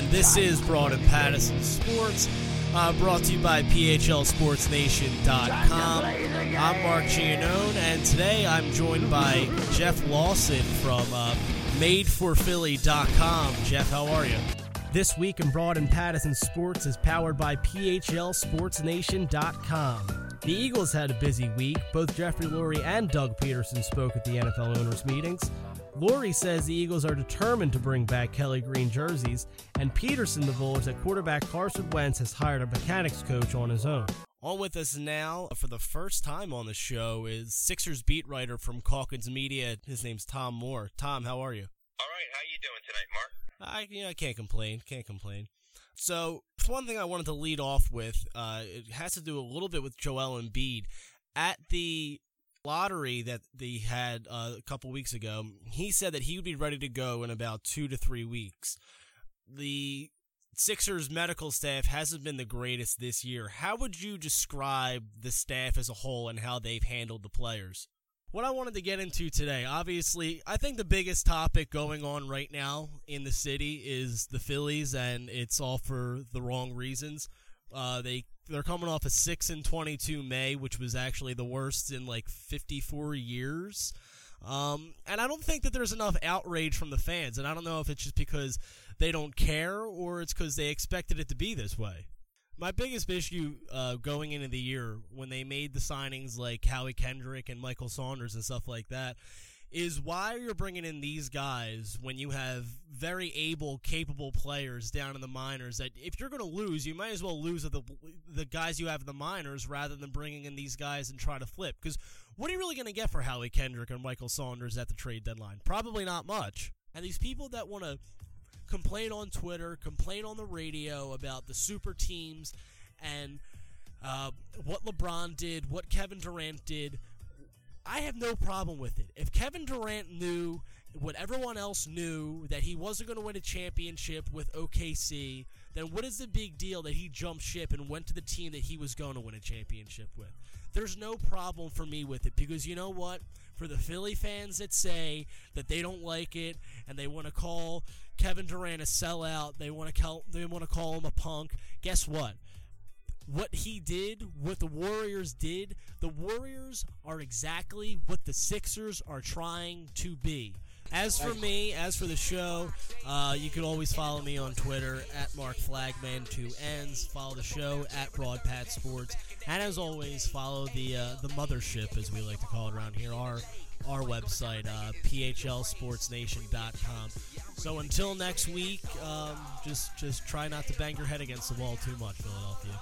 and this is Broad and Pattison Sports, uh, brought to you by PHLSportsNation.com. I'm Mark Giannone, and today I'm joined by Jeff Lawson from uh, MadeForPhilly.com. Jeff, how are you? This week in Broad and Pattison Sports is powered by PHLSportsNation.com. The Eagles had a busy week. Both Jeffrey Lurie and Doug Pederson spoke at the NFL owners' meetings. Lurie says the Eagles are determined to bring back Kelly Green jerseys, and Pederson divulged that quarterback Carson Wentz has hired a mechanics coach on his own. On with us now for the first time on the show is Sixers beat writer from Calkins Media. His name's Tom Moore. Tom, how are you? All right, how you doing tonight, Mark? I you know, I can't complain. Can't complain. So one thing I wanted to lead off with, uh, it has to do a little bit with Joel Embiid. At the lottery that they had uh, a couple weeks ago, he said that he would be ready to go in about two to three weeks. The Sixers medical staff hasn't been the greatest this year. How would you describe the staff as a whole and how they've handled the players? What I wanted to get into today, obviously, I think the biggest topic going on right now in the city is the Phillies, and it's all for the wrong reasons. Uh, they they're coming off a six and twenty two May, which was actually the worst in like fifty four years. Um, and I don't think that there's enough outrage from the fans, and I don't know if it's just because they don't care or it's because they expected it to be this way. My biggest issue uh, going into the year when they made the signings like Howie Kendrick and Michael Saunders and stuff like that is why you're bringing in these guys when you have very able, capable players down in the minors. That if you're going to lose, you might as well lose the the guys you have in the minors rather than bringing in these guys and try to flip. Because what are you really going to get for Howie Kendrick and Michael Saunders at the trade deadline? Probably not much. And these people that want to complain on Twitter, complain on the radio about the super teams and uh, what LeBron did, what Kevin Durant did I have no problem with it. If Kevin Durant knew what everyone else knew that he wasn't going to win a championship with OKC, then what is the big deal that he jumped ship and went to the team that he was going to win a championship with? There's no problem for me with it because you know what? For the Philly fans that say that they don't like it and they want to call Kevin Durant a sellout, they want to call they want to call him a punk. Guess what? What he did, what the Warriors did, the Warriors are exactly what the Sixers are trying to be. As for me, as for the show, uh, you can always follow me on Twitter at Mark Flagman two ends. Follow the show at Broadpat Sports, and as always, follow the uh, the mothership, as we like to call it around here, our our website, uh, phlsportsnation.com. So until next week, um, just just try not to bang your head against the wall too much, Philadelphia.